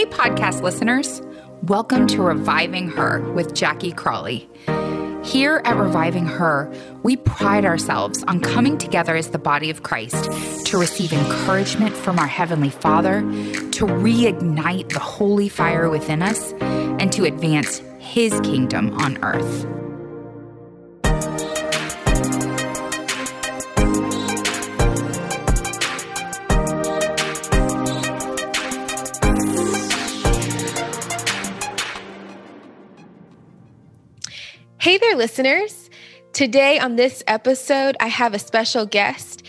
Hey, podcast listeners. Welcome to Reviving Her with Jackie Crawley. Here at Reviving Her, we pride ourselves on coming together as the body of Christ to receive encouragement from our Heavenly Father, to reignite the holy fire within us, and to advance His kingdom on earth. Hey there, listeners. Today on this episode, I have a special guest,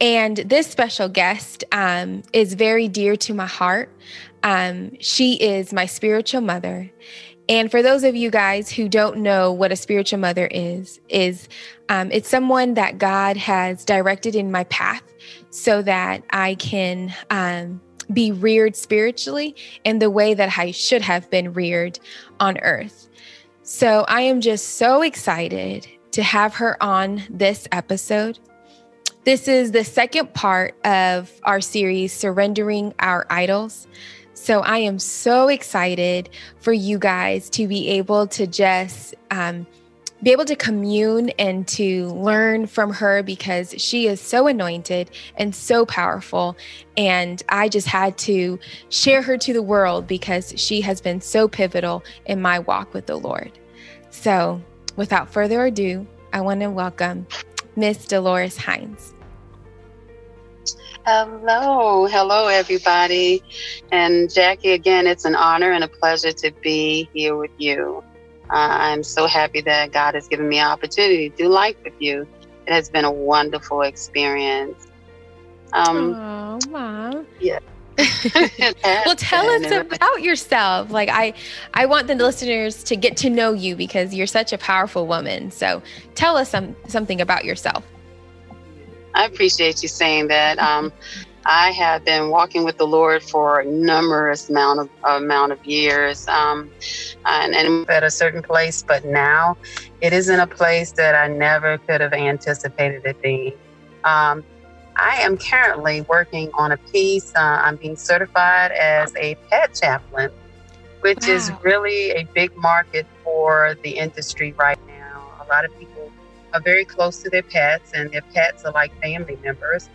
and this special guest um, is very dear to my heart. Um, she is my spiritual mother. And for those of you guys who don't know what a spiritual mother is, is um, it's someone that God has directed in my path so that I can um, be reared spiritually in the way that I should have been reared on earth. So I am just so excited to have her on this episode. This is the second part of our series, Surrendering Our Idols. So I am so excited for you guys to be able to just um, be able to commune and to learn from her because she is so anointed and so powerful. And I just had to share her to the world because she has been so pivotal in my walk with the Lord. So, without further ado, I want to welcome Miss Dolores Hines. Hello, hello, everybody. And Jackie, again, it's an honor and a pleasure to be here with you. Uh, I'm so happy that God has given me an opportunity to do life with you. It has been a wonderful experience. Um, oh, Mom. Yeah. well, tell us about yourself. Like I, I want the listeners to get to know you because you're such a powerful woman. So tell us some something about yourself. I appreciate you saying that. Um, I have been walking with the Lord for a numerous amount of amount of years, um, and, and at a certain place. But now, it is in a place that I never could have anticipated it being. Um, I am currently working on a piece. Uh, I'm being certified as a pet chaplain, which wow. is really a big market for the industry right now. A lot of people are very close to their pets, and their pets are like family members.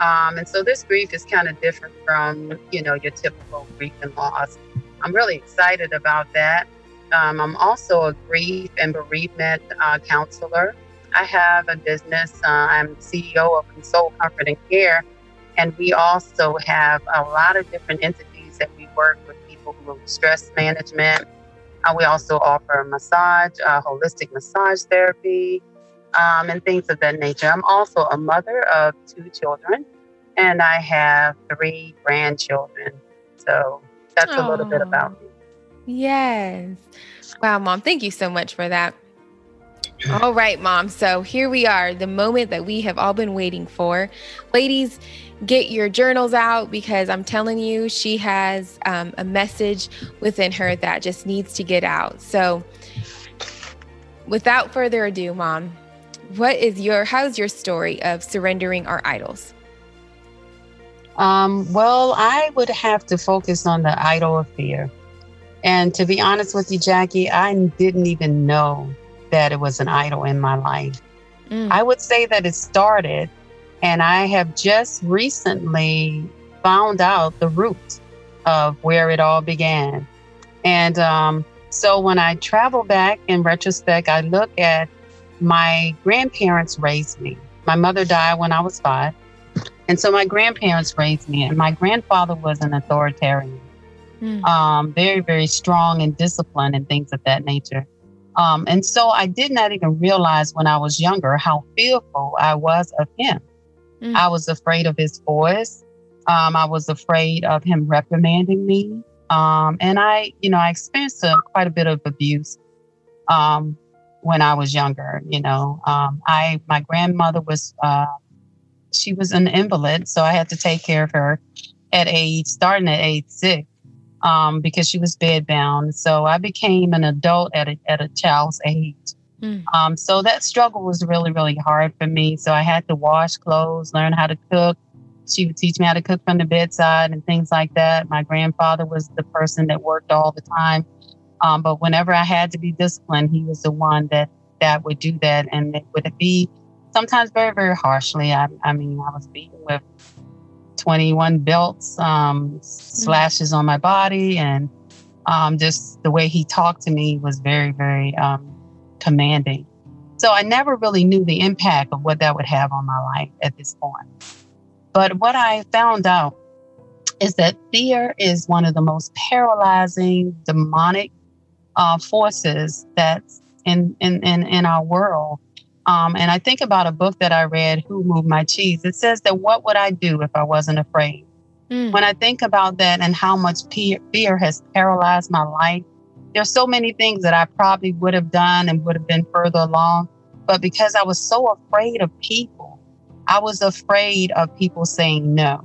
Um, and so this grief is kind of different from, you know, your typical grief and loss. I'm really excited about that. Um, I'm also a grief and bereavement uh, counselor. I have a business. Uh, I'm CEO of Console Comfort and Care, and we also have a lot of different entities that we work with people who stress management. Uh, we also offer massage, uh, holistic massage therapy, um, and things of that nature. I'm also a mother of two children, and I have three grandchildren. So that's Aww. a little bit about me. Yes. Wow, mom. Thank you so much for that. All right, mom. So here we are, the moment that we have all been waiting for. Ladies, get your journals out because I'm telling you, she has um, a message within her that just needs to get out. So, without further ado, mom, what is your how's your story of surrendering our idols? Um, well, I would have to focus on the idol of fear. And to be honest with you, Jackie, I didn't even know that it was an idol in my life. Mm. I would say that it started, and I have just recently found out the root of where it all began. And um, so when I travel back in retrospect, I look at my grandparents raised me. My mother died when I was five. And so my grandparents raised me, and my grandfather was an authoritarian, mm. um, very, very strong and disciplined and things of that nature. Um, and so I did not even realize when I was younger how fearful I was of him. Mm. I was afraid of his voice. Um, I was afraid of him reprimanding me. Um, and I, you know, I experienced a, quite a bit of abuse um, when I was younger. You know, um, I my grandmother was uh, she was an invalid, so I had to take care of her at age starting at age six um, because she was bedbound. So I became an adult at a, at a child's age. Mm. Um, so that struggle was really, really hard for me. So I had to wash clothes, learn how to cook, she would teach me how to cook from the bedside and things like that. My grandfather was the person that worked all the time. Um, but whenever I had to be disciplined, he was the one that that would do that, and it would be sometimes very, very harshly. I, I mean, I was beaten with 21 belts, um, slashes on my body, and um, just the way he talked to me was very, very um, commanding. So I never really knew the impact of what that would have on my life at this point. But what I found out is that fear is one of the most paralyzing, demonic uh, forces that's in, in, in, in our world. Um, and I think about a book that I read, Who Moved My Cheese. It says that what would I do if I wasn't afraid? Mm. When I think about that and how much fear has paralyzed my life, there's so many things that I probably would have done and would have been further along. But because I was so afraid of people, I was afraid of people saying no.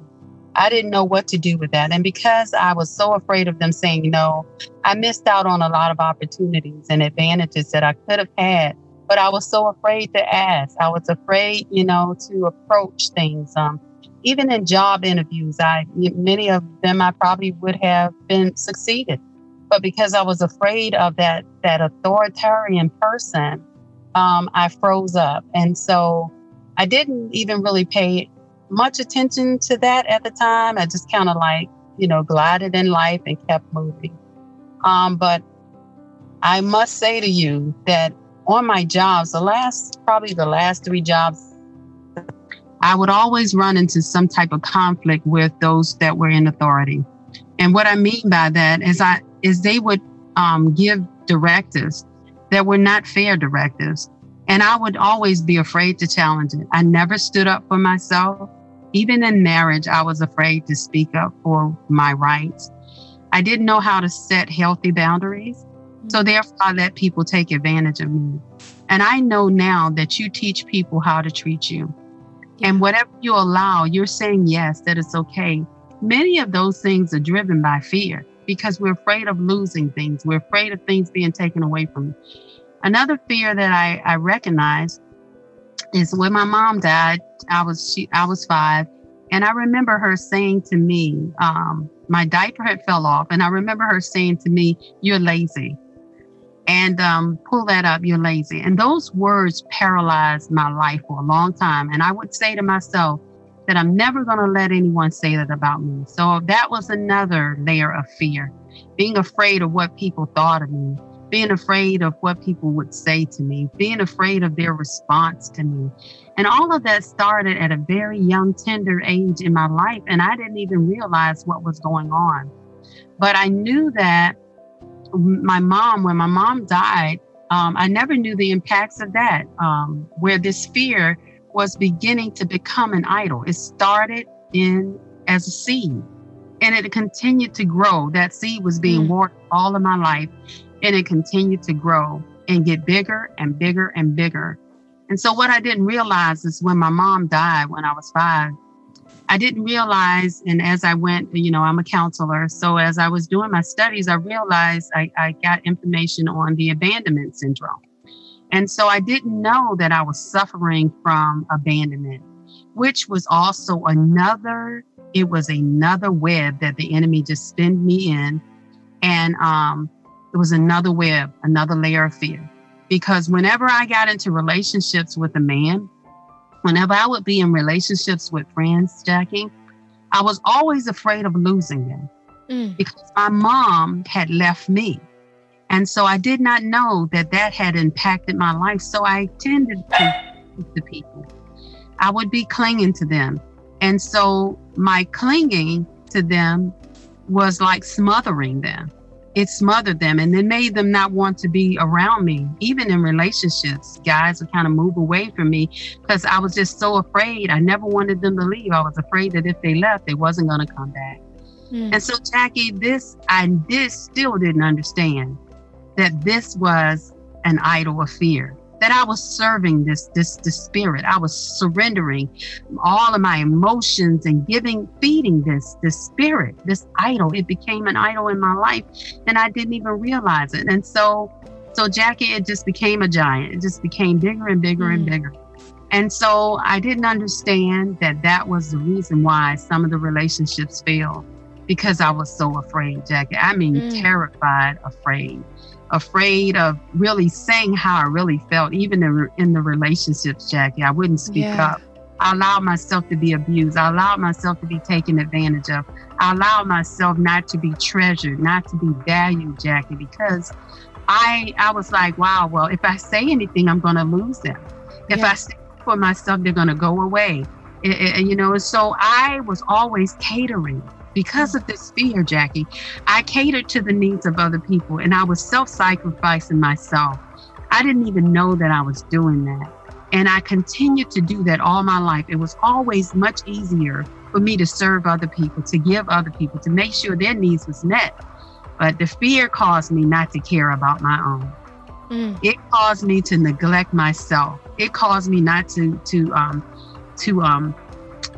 I didn't know what to do with that. And because I was so afraid of them saying no, I missed out on a lot of opportunities and advantages that I could have had. But I was so afraid to ask. I was afraid, you know, to approach things. Um, even in job interviews, I many of them I probably would have been succeeded, but because I was afraid of that that authoritarian person, um, I froze up, and so I didn't even really pay much attention to that at the time. I just kind of like you know glided in life and kept moving. Um, but I must say to you that on my jobs, the last probably the last three jobs I would always run into some type of conflict with those that were in authority. And what I mean by that is I is they would um, give directives that were not fair directives. And I would always be afraid to challenge it. I never stood up for myself. Even in marriage, I was afraid to speak up for my rights. I didn't know how to set healthy boundaries. So mm. therefore, I let people take advantage of me. And I know now that you teach people how to treat you. And whatever you allow, you're saying yes, that it's okay. Many of those things are driven by fear because we're afraid of losing things. We're afraid of things being taken away from us. Another fear that I, I recognize is when my mom died, I was she I was five. And I remember her saying to me, um, my diaper had fell off, and I remember her saying to me, You're lazy and um, pull that up, you're lazy. And those words paralyzed my life for a long time. And I would say to myself that I'm never going to let anyone say that about me. So that was another layer of fear, being afraid of what people thought of me, being afraid of what people would say to me, being afraid of their response to me. And all of that started at a very young, tender age in my life. And I didn't even realize what was going on. But I knew that my mom, when my mom died, um, I never knew the impacts of that, um, where this fear was beginning to become an idol. It started in as a seed and it continued to grow. That seed was being mm. watered all of my life and it continued to grow and get bigger and bigger and bigger. And so, what I didn't realize is when my mom died when I was five, I didn't realize, and as I went, you know, I'm a counselor. So as I was doing my studies, I realized I, I got information on the abandonment syndrome. And so I didn't know that I was suffering from abandonment, which was also another, it was another web that the enemy just spun me in. And um, it was another web, another layer of fear. Because whenever I got into relationships with a man, whenever I would be in relationships with friends, Jackie, I was always afraid of losing them mm. because my mom had left me. And so I did not know that that had impacted my life. So I tended to the people. I would be clinging to them. And so my clinging to them was like smothering them it smothered them and then made them not want to be around me. Even in relationships, guys would kind of move away from me because I was just so afraid. I never wanted them to leave. I was afraid that if they left, they wasn't going to come back. Mm. And so, Jackie, this I did still didn't understand that this was an idol of fear that I was serving this this this spirit. I was surrendering all of my emotions and giving, feeding this this spirit, this idol. It became an idol in my life, and I didn't even realize it. And so, so Jackie, it just became a giant. It just became bigger and bigger mm. and bigger. And so I didn't understand that that was the reason why some of the relationships failed because I was so afraid, Jackie. I mean, mm. terrified, afraid, afraid of really saying how I really felt, even in, in the relationships, Jackie. I wouldn't speak yeah. up. I allowed myself to be abused. I allowed myself to be taken advantage of. I allowed myself not to be treasured, not to be valued, Jackie, because I I was like, wow, well, if I say anything, I'm going to lose them. If yeah. I say for myself, they're going to go away. It, it, you know, so I was always catering because of this fear, Jackie. I catered to the needs of other people and I was self sacrificing myself. I didn't even know that I was doing that. And I continued to do that all my life. It was always much easier for me to serve other people, to give other people, to make sure their needs was met. But the fear caused me not to care about my own. Mm. It caused me to neglect myself. It caused me not to to um to um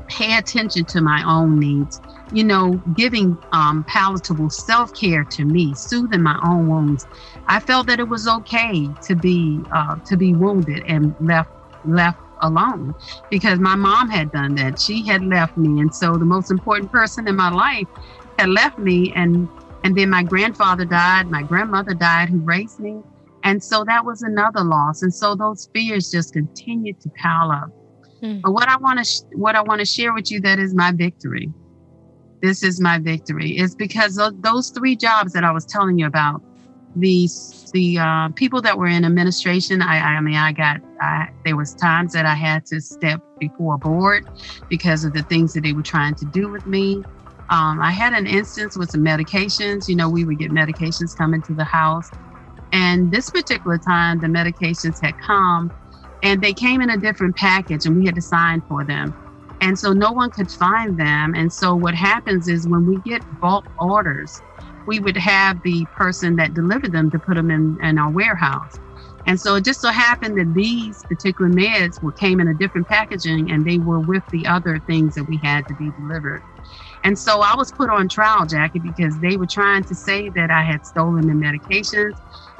pay attention to my own needs. You know, giving um, palatable self care to me, soothing my own wounds. I felt that it was okay to be uh, to be wounded and left left alone because my mom had done that. She had left me. And so the most important person in my life had left me. And, and then my grandfather died, my grandmother died who raised me. And so that was another loss. And so those fears just continued to pile up. Mm. But what I want to sh- what I want to share with you that is my victory. This is my victory. It's because those three jobs that I was telling you about the the uh, people that were in administration, I, I mean, I got I, there was times that I had to step before a board because of the things that they were trying to do with me. Um, I had an instance with some medications. You know, we would get medications coming to the house, and this particular time, the medications had come, and they came in a different package, and we had to sign for them. And so no one could find them. And so what happens is when we get bulk orders, we would have the person that delivered them to put them in, in our warehouse. And so it just so happened that these particular meds were came in a different packaging and they were with the other things that we had to be delivered. And so I was put on trial, Jackie, because they were trying to say that I had stolen the medications.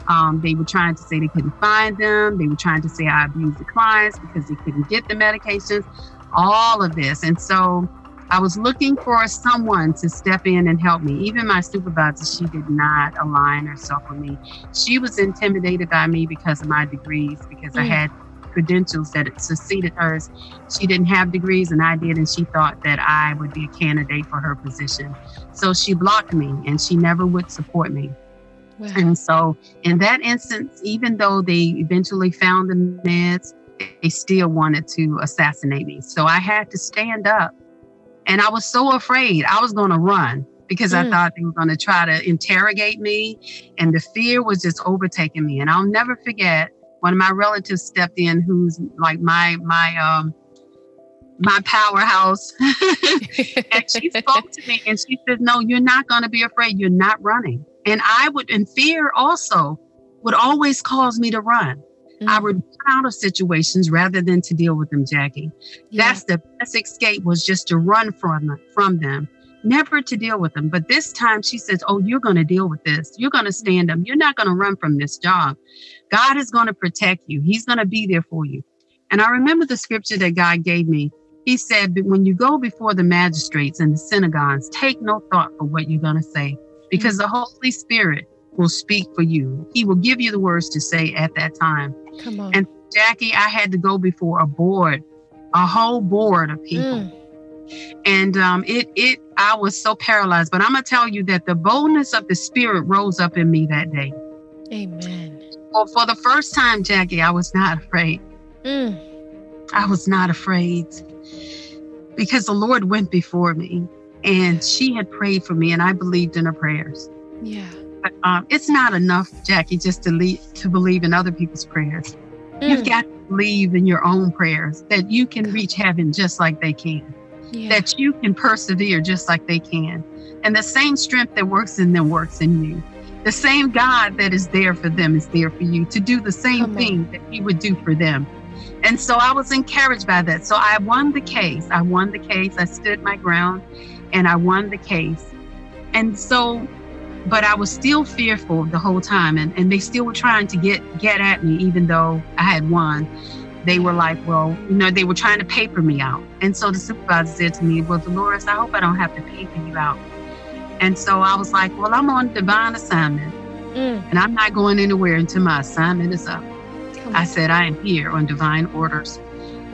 Um, they were trying to say they couldn't find them. They were trying to say I abused the clients because they couldn't get the medications, all of this. And so I was looking for someone to step in and help me. Even my supervisor, she did not align herself with me. She was intimidated by me because of my degrees, because mm. I had credentials that succeeded hers. She didn't have degrees and I did, and she thought that I would be a candidate for her position. So she blocked me and she never would support me. Wow. And so, in that instance, even though they eventually found the meds, they still wanted to assassinate me. So I had to stand up and I was so afraid I was going to run because mm. I thought they were going to try to interrogate me. And the fear was just overtaking me. And I'll never forget one of my relatives stepped in who's like my, my, um, my powerhouse. and she spoke to me and she said, No, you're not going to be afraid. You're not running. And I would, and fear also would always cause me to run. Mm-hmm. I would run out of situations rather than to deal with them, Jackie. Yeah. That's the best escape was just to run from them, from them, never to deal with them. But this time she says, Oh, you're going to deal with this. You're going to stand up. You're not going to run from this job. God is going to protect you. He's going to be there for you. And I remember the scripture that God gave me. He said, But when you go before the magistrates and the synagogues, take no thought for what you're going to say because mm-hmm. the Holy Spirit will speak for you. He will give you the words to say at that time. Come on. And Jackie, I had to go before a board, a whole board of people. Mm. And um, it it I was so paralyzed. But I'm gonna tell you that the boldness of the spirit rose up in me that day. Amen. Well, for the first time, Jackie, I was not afraid. Mm. I was not afraid because the Lord went before me and she had prayed for me and I believed in her prayers. Yeah. But um, it's not enough, Jackie, just to lead, to believe in other people's prayers. Mm. You've got to believe in your own prayers that you can reach heaven just like they can, yeah. that you can persevere just like they can, and the same strength that works in them works in you. The same God that is there for them is there for you to do the same thing that He would do for them. And so I was encouraged by that. So I won the case. I won the case. I stood my ground and I won the case. And so but I was still fearful the whole time and, and they still were trying to get get at me even though I had won. they were like, well, you know, they were trying to paper me out. And so the supervisor said to me, well, Dolores, I hope I don't have to paper you out. And so I was like, well, I'm on divine assignment mm. and I'm not going anywhere until my assignment is up. I said, I am here on divine orders.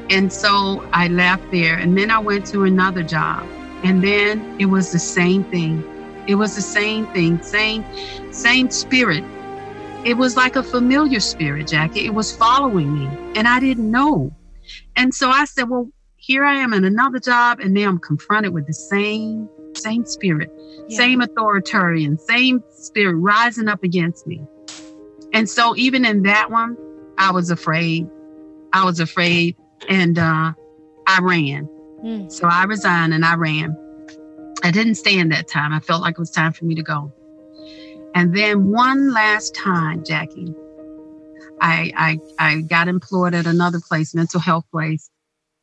And so I left there and then I went to another job. And then it was the same thing. It was the same thing, same, same spirit. It was like a familiar spirit, Jackie. It was following me and I didn't know. And so I said, well, here I am in another job and now I'm confronted with the same, same spirit, yeah. same authoritarian, same spirit rising up against me. And so even in that one, I was afraid. I was afraid and uh, I ran. Mm. So I resigned and I ran. I didn't stay in that time. I felt like it was time for me to go. And then one last time, Jackie, I, I, I got employed at another place, mental health place,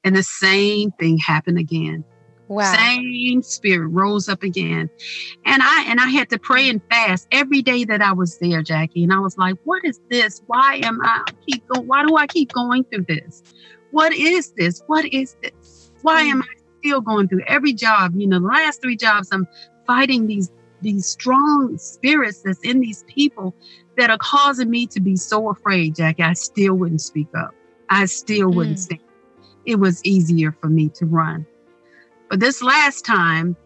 and the same thing happened again. Wow. Same spirit rose up again. And I and I had to pray and fast every day that I was there, Jackie. And I was like, what is this? Why am I keep going? Why do I keep going through this? What is this? What is this? Why mm. am I still going through every job? You know, the last three jobs, I'm fighting these these strong spirits that's in these people that are causing me to be so afraid, Jackie. I still wouldn't speak up. I still wouldn't mm. stand. It was easier for me to run. But this last time,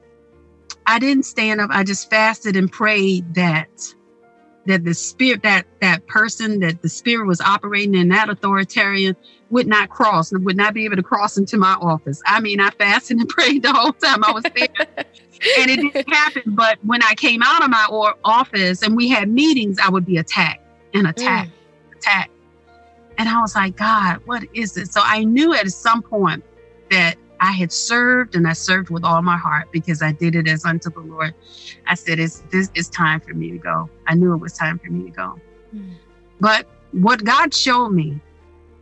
I didn't stand up. I just fasted and prayed that that the spirit that that person that the spirit was operating in that authoritarian would not cross and would not be able to cross into my office. I mean, I fasted and prayed the whole time I was there. and it didn't happen. But when I came out of my or- office and we had meetings, I would be attacked and attacked, mm. attacked. And I was like, God, what is this? So I knew at some point that I had served and I served with all my heart because I did it as unto the Lord. I said, it's this is time for me to go. I knew it was time for me to go. Mm. But what God showed me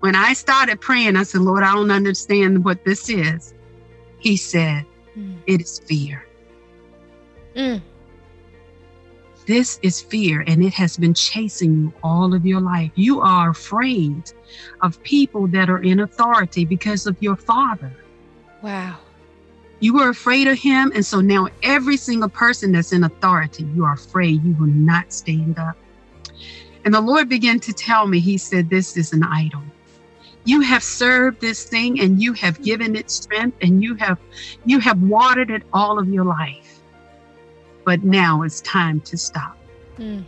when I started praying, I said, Lord, I don't understand what this is. He said, mm. it is fear. Mm. This is fear, and it has been chasing you all of your life. You are afraid of people that are in authority because of your father. Wow. You were afraid of him. And so now every single person that's in authority, you are afraid you will not stand up. And the Lord began to tell me, He said, This is an idol. You have served this thing and you have given it strength and you have you have watered it all of your life. But now it's time to stop. Mm.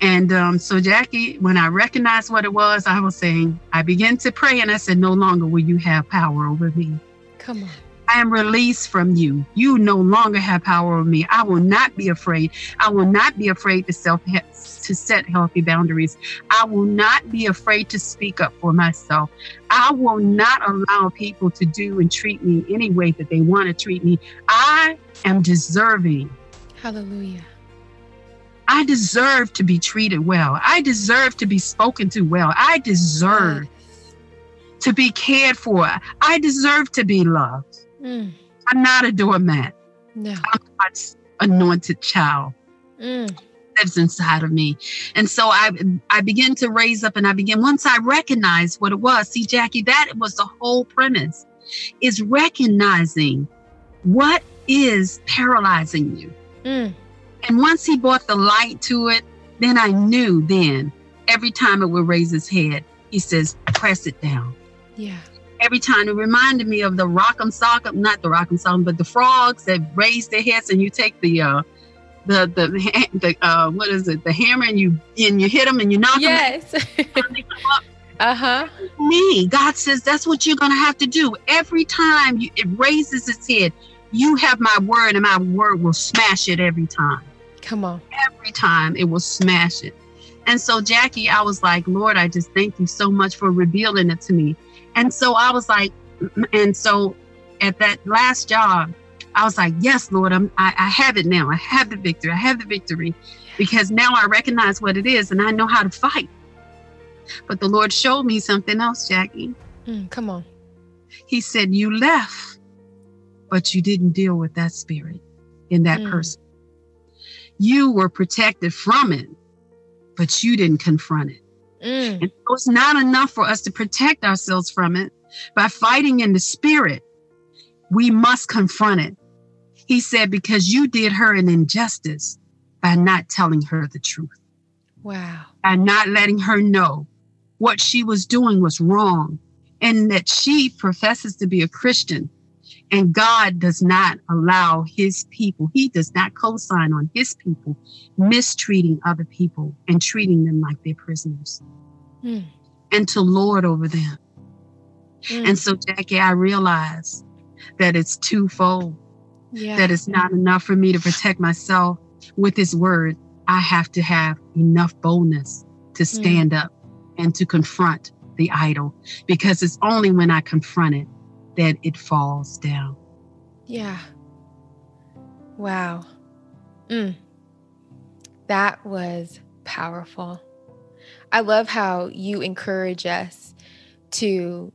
And um, so, Jackie, when I recognized what it was, I was saying, I began to pray and I said, No longer will you have power over me. Come on. I am released from you. You no longer have power over me. I will not be afraid. I will not be afraid to self to set healthy boundaries. I will not be afraid to speak up for myself. I will not allow people to do and treat me any way that they want to treat me. I am deserving. Hallelujah. I deserve to be treated well. I deserve to be spoken to well. I deserve to be cared for. I deserve to be loved. Mm. I'm not a doormat. No. I'm God's anointed child. Mm. Lives inside of me. And so I I begin to raise up and I begin once I recognize what it was. See, Jackie, that was the whole premise is recognizing what is paralyzing you. Mm. And once he brought the light to it, then I knew then every time it would raise its head, he says, press it down. Yeah. Every time it reminded me of the rock'em sock'em, not the rock'em sock'em, but the frogs that raise their heads and you take the uh the the the uh what is it the hammer and you and you hit them and you knock yes. them. Yes. uh huh. Me, God says that's what you're gonna have to do every time you, it raises its head. You have my word, and my word will smash it every time. Come on. Every time it will smash it. And so, Jackie, I was like, Lord, I just thank you so much for revealing it to me. And so I was like, and so at that last job, I was like, yes, Lord, I'm, I, I have it now. I have the victory. I have the victory because now I recognize what it is and I know how to fight. But the Lord showed me something else, Jackie. Mm, come on. He said, You left, but you didn't deal with that spirit in that mm. person. You were protected from it, but you didn't confront it. Mm. And so it's not enough for us to protect ourselves from it by fighting in the spirit. We must confront it. He said, because you did her an injustice by not telling her the truth. Wow. By not letting her know what she was doing was wrong and that she professes to be a Christian and God does not allow his people, he does not co sign on his people mistreating other people and treating them like they're prisoners mm. and to lord over them. Mm. And so, Jackie, I realize that it's twofold, yeah. that it's not enough for me to protect myself with his word. I have to have enough boldness to mm. stand mm. up and to confront the idol because it's only when I confront it that it falls down. Yeah. Wow. Mm. That was powerful. I love how you encourage us to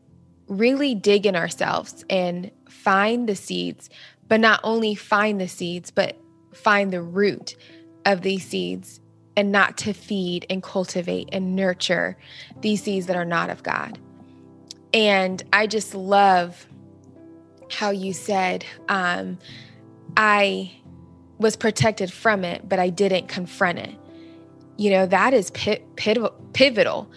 really dig in ourselves and find the seeds, but not only find the seeds, but find the root of these seeds and not to feed and cultivate and nurture these seeds that are not of God. And I just love how you said, um, I was protected from it, but I didn't confront it. You know, that is pivotal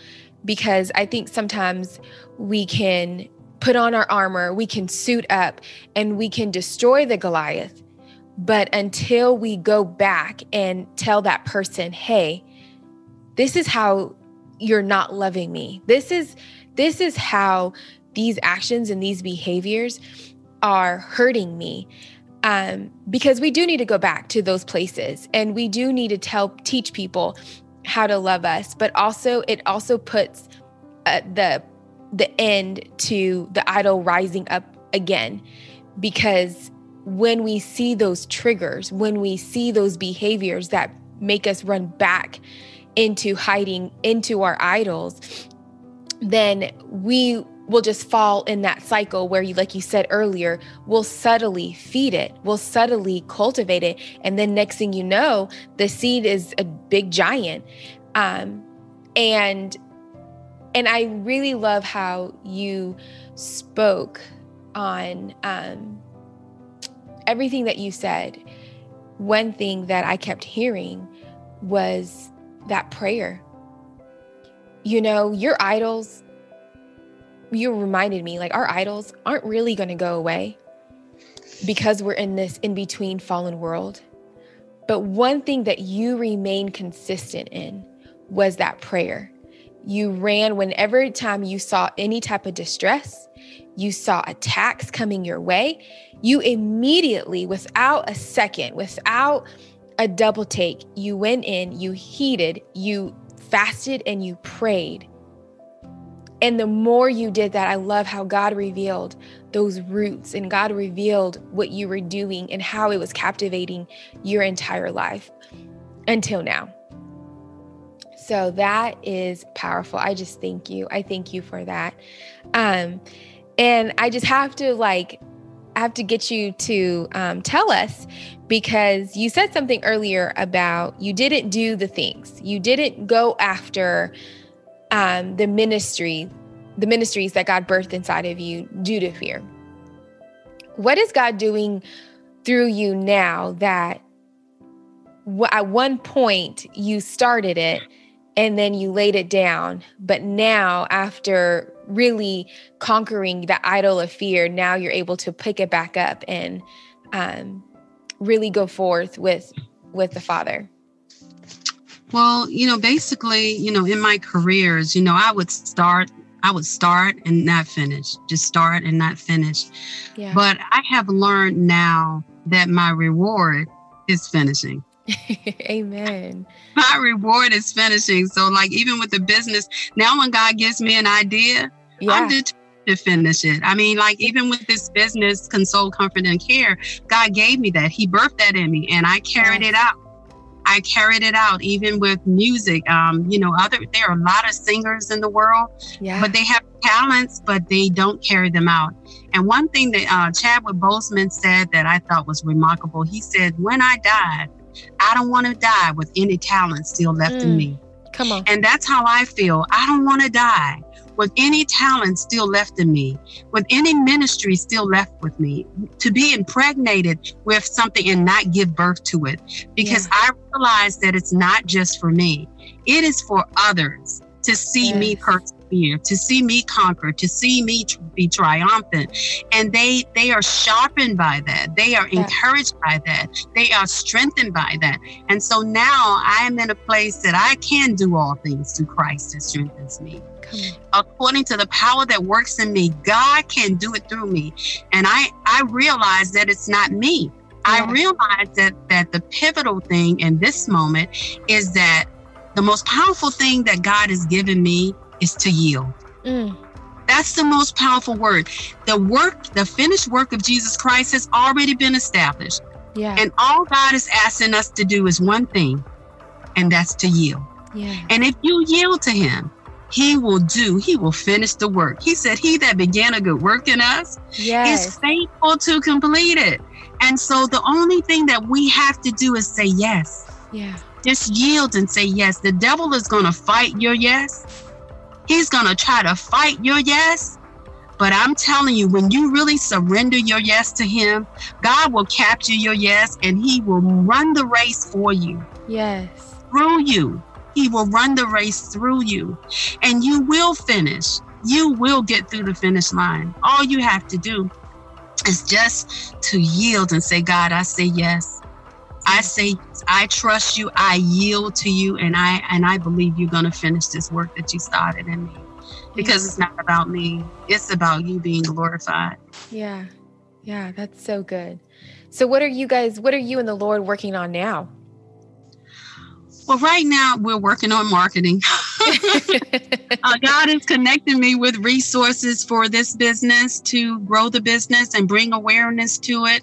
because I think sometimes we can put on our armor, we can suit up, and we can destroy the Goliath. But until we go back and tell that person, hey, this is how you're not loving me. This is this is how these actions and these behaviors are hurting me um, because we do need to go back to those places and we do need to tell teach people how to love us but also it also puts uh, the the end to the idol rising up again because when we see those triggers when we see those behaviors that make us run back into hiding into our idols then we will just fall in that cycle where you like you said earlier we'll subtly feed it we'll subtly cultivate it and then next thing you know the seed is a big giant. Um, and and i really love how you spoke on um, everything that you said. One thing that i kept hearing was that prayer you know your idols you reminded me like our idols aren't really going to go away because we're in this in between fallen world. But one thing that you remained consistent in was that prayer. You ran whenever time you saw any type of distress, you saw attacks coming your way, you immediately, without a second, without a double take, you went in, you heeded, you fasted, and you prayed and the more you did that, I love how God revealed those roots and God revealed what you were doing and how it was captivating your entire life until now. So that is powerful. I just thank you. I thank you for that. Um, and I just have to like, I have to get you to um, tell us because you said something earlier about you didn't do the things, you didn't go after um, the ministry, the ministries that God birthed inside of you due to fear. What is God doing through you now that at one point you started it and then you laid it down, but now after really conquering the idol of fear, now you're able to pick it back up and um, really go forth with with the Father? Well, you know, basically, you know, in my careers, you know, I would start, I would start and not finish, just start and not finish. Yeah. But I have learned now that my reward is finishing. Amen. My reward is finishing. So, like, even with the business, now when God gives me an idea, yeah. I'm determined to finish it. I mean, like, even with this business, Console, Comfort, and Care, God gave me that. He birthed that in me, and I carried yes. it out. I carried it out even with music. Um, you know, other there are a lot of singers in the world, yeah. but they have talents, but they don't carry them out. And one thing that uh, Chadwick Boseman said that I thought was remarkable, he said, "When I die, I don't want to die with any talent still left mm. in me. Come on. And that's how I feel. I don't want to die with any talent still left in me, with any ministry still left with me, to be impregnated with something and not give birth to it. Because yeah. I realize that it's not just for me, it is for others to see yes. me persevere, to see me conquer, to see me tr- be triumphant. And they they are sharpened by that. They are yeah. encouraged by that. They are strengthened by that. And so now I am in a place that I can do all things through Christ that strengthens me. According to the power that works in me, God can do it through me. And I I realize that it's not me. Yeah. I realize that that the pivotal thing in this moment is that the most powerful thing that God has given me is to yield. Mm. That's the most powerful word. The work, the finished work of Jesus Christ has already been established. Yeah. And all God is asking us to do is one thing, and that's to yield. Yeah. And if you yield to Him, He will do, He will finish the work. He said, He that began a good work in us yes. is faithful to complete it. And so the only thing that we have to do is say yes. Yeah. Just yield and say yes. The devil is going to fight your yes. He's going to try to fight your yes. But I'm telling you, when you really surrender your yes to Him, God will capture your yes and He will run the race for you. Yes. Through you. He will run the race through you and you will finish. You will get through the finish line. All you have to do is just to yield and say, God, I say yes. I say I trust you, I yield to you, and I and I believe you're gonna finish this work that you started in me. Because it's not about me. It's about you being glorified. Yeah. Yeah, that's so good. So what are you guys what are you and the Lord working on now? Well, right now we're working on marketing. uh, God is connecting me with resources for this business to grow the business and bring awareness to it.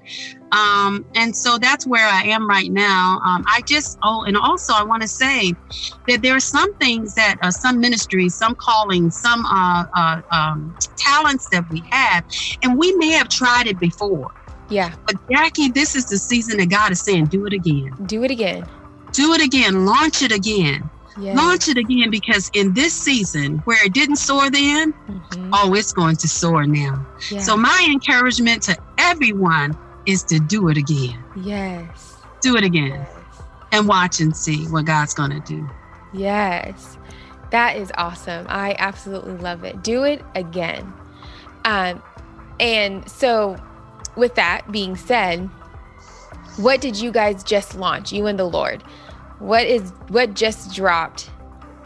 Um, and so that's where I am right now. Um, I just, oh, and also I want to say that there are some things that uh, some ministries, some callings, some uh, uh, um, talents that we have, and we may have tried it before. Yeah. But Jackie, this is the season that God is saying, do it again. Do it again. Do it again. Launch it again. Yes. Launch it again because in this season where it didn't soar then, mm-hmm. oh, it's going to soar now. Yeah. So, my encouragement to everyone is to do it again. Yes. Do it again yes. and watch and see what God's going to do. Yes. That is awesome. I absolutely love it. Do it again. Um, and so, with that being said, what did you guys just launch, you and the Lord? What is what just dropped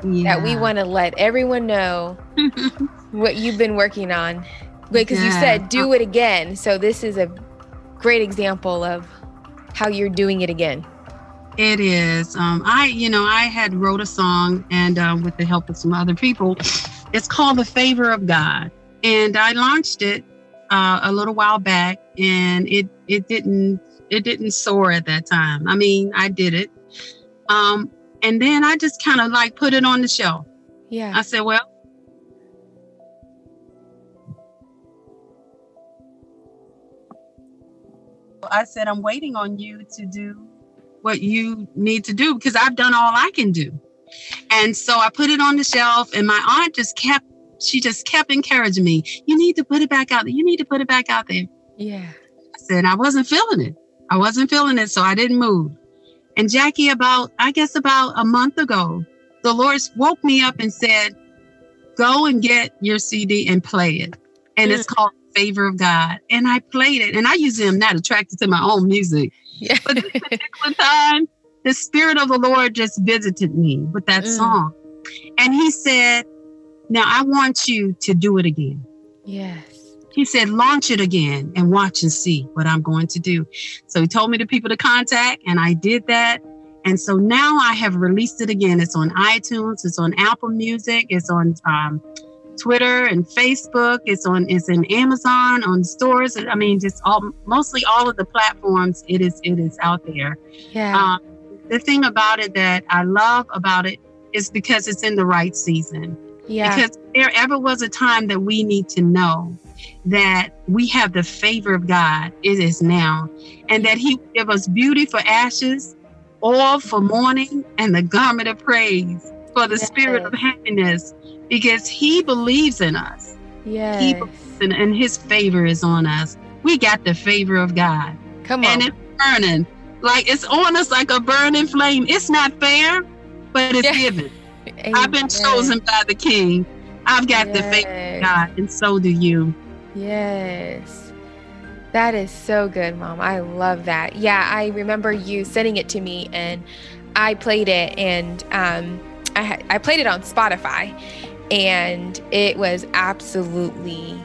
yeah. that we want to let everyone know what you've been working on? Because yeah. you said do it again. So this is a great example of how you're doing it again. It is. Um, I, you know, I had wrote a song, and um, with the help of some other people, it's called "The Favor of God," and I launched it uh, a little while back, and it it didn't it didn't soar at that time. I mean, I did it, um, and then I just kind of like put it on the shelf. Yeah. I said, well, I said, I'm waiting on you to do what you need to do because I've done all I can do. And so I put it on the shelf, and my aunt just kept, she just kept encouraging me, You need to put it back out there. You need to put it back out there. Yeah. I said, I wasn't feeling it. I wasn't feeling it, so I didn't move. And Jackie, about, I guess, about a month ago, the Lord woke me up and said, Go and get your CD and play it. And mm. it's called favor of God. And I played it. And I usually am not attracted to my own music. Yeah. But this particular time, the Spirit of the Lord just visited me with that mm. song. And he said, Now I want you to do it again. Yes. He said, launch it again and watch and see what I'm going to do. So he told me the people to contact, and I did that. And so now I have released it again. It's on iTunes, it's on Apple Music, it's on um, Twitter and Facebook. It's on it's in Amazon on stores. I mean, just all mostly all of the platforms. It is it is out there. Yeah. Um, the thing about it that I love about it is because it's in the right season. Yeah. Because there ever was a time that we need to know that we have the favor of God. It is now, and that He will give us beauty for ashes, oil for mourning, and the garment of praise for the yes. spirit of happiness because he believes in us. Yes. He in, and his favor is on us. We got the favor of God. Come on. And it's burning. Like it's on us like a burning flame. It's not fair, but it's given. I've been chosen by the King. I've got yes. the favor of God, and so do you. Yes. That is so good, Mom. I love that. Yeah, I remember you sending it to me, and I played it, and um, I I played it on Spotify, and it was absolutely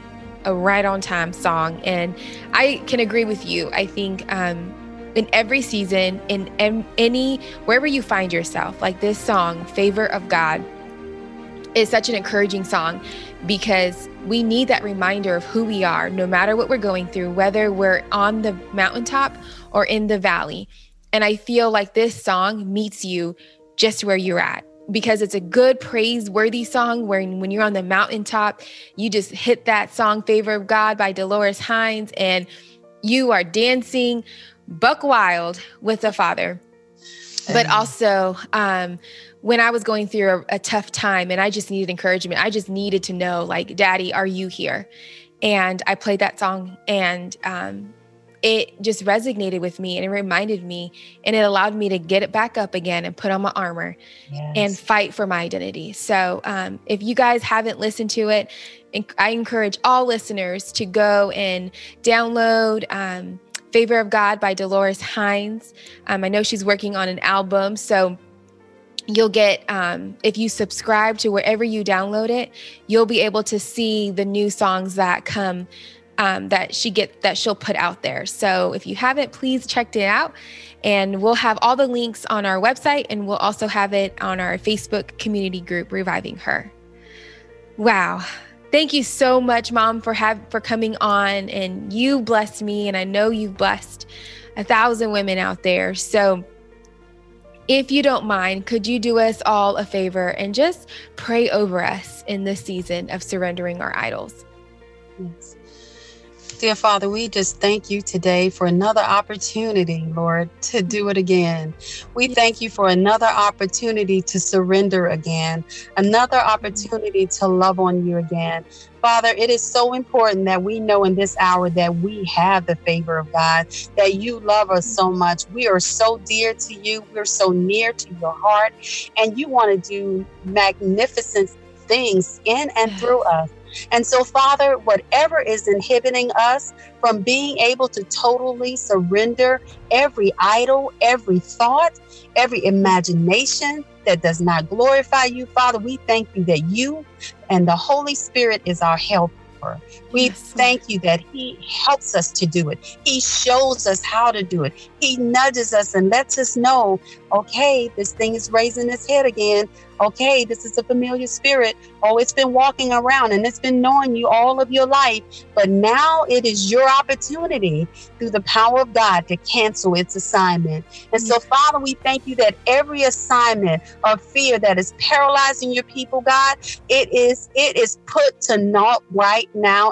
a right on time song. And I can agree with you. I think um, in every season, in, in any wherever you find yourself, like this song, "Favor of God." is such an encouraging song because we need that reminder of who we are, no matter what we're going through, whether we're on the mountaintop or in the valley. And I feel like this song meets you just where you're at because it's a good praiseworthy song where when you're on the mountaintop, you just hit that song Favor of God by Dolores Hines and you are dancing buck wild with the Father. But also, um, when I was going through a, a, tough time and I just needed encouragement, I just needed to know, like, Daddy, are you here? And I played that song and um, it just resonated with me and it reminded me and it allowed me to get it back up again and put on my armor yes. and fight for my identity. So um, if you guys haven't listened to it, I encourage all listeners to go and download. Um, Favor of God by Dolores Hines. Um, I know she's working on an album, so you'll get um, if you subscribe to wherever you download it you'll be able to see the new songs that come um, that she get that she'll put out there. So if you haven't please check it out. And we'll have all the links on our website and we'll also have it on our facebook community group reviving her. Wow. Thank you so much mom for have for coming on and you blessed me and i know you've blessed a thousand women out there. So if you don't mind, could you do us all a favor and just pray over us in this season of surrendering our idols? Yes. Dear Father, we just thank you today for another opportunity, Lord, to do it again. We thank you for another opportunity to surrender again, another opportunity to love on you again. Father, it is so important that we know in this hour that we have the favor of God, that you love us so much. We are so dear to you, we're so near to your heart, and you want to do magnificent things in and through us. And so, Father, whatever is inhibiting us from being able to totally surrender every idol, every thought, every imagination that does not glorify you, Father, we thank you that you and the Holy Spirit is our help we thank you that He helps us to do it. He shows us how to do it. He nudges us and lets us know, okay, this thing is raising its head again. Okay, this is a familiar spirit. Oh, it's been walking around and it's been knowing you all of your life. But now it is your opportunity through the power of God to cancel its assignment. And so, Father, we thank you that every assignment of fear that is paralyzing your people, God, it is it is put to naught right now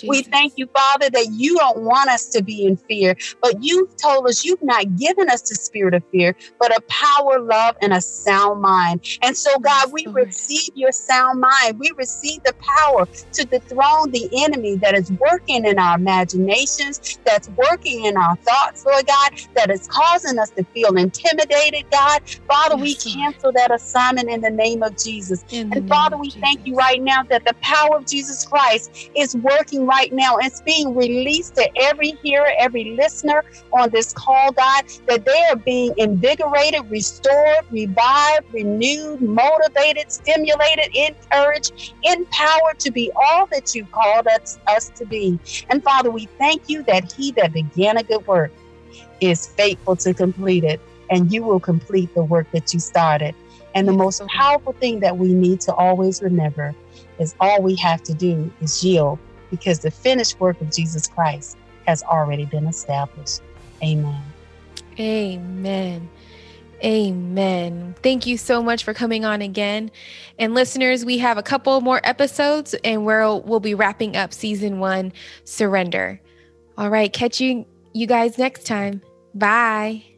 Jesus. We thank you, Father, that you don't want us to be in fear, but you've told us you've not given us the spirit of fear, but a power, love, and a sound mind. And so, God, we receive your sound mind. We receive the power to dethrone the enemy that is working in our imaginations, that's working in our thoughts, Lord God, that is causing us to feel intimidated, God. Father, yes, we cancel that assignment in the name of Jesus. And Father, we Jesus. thank you right now that the power of Jesus Christ is working right now. It's being released to every hearer, every listener on this call, God, that they are being invigorated, restored, revived, renewed, motivated, stimulated, encouraged, empowered to be all that you called us, us to be. And Father, we thank you that he that began a good work is faithful to complete it, and you will complete the work that you started. And the most powerful thing that we need to always remember is all we have to do is yield because the finished work of Jesus Christ has already been established. Amen. Amen. Amen. Thank you so much for coming on again. And listeners, we have a couple more episodes and we'll we'll be wrapping up season 1 Surrender. All right, catch you you guys next time. Bye.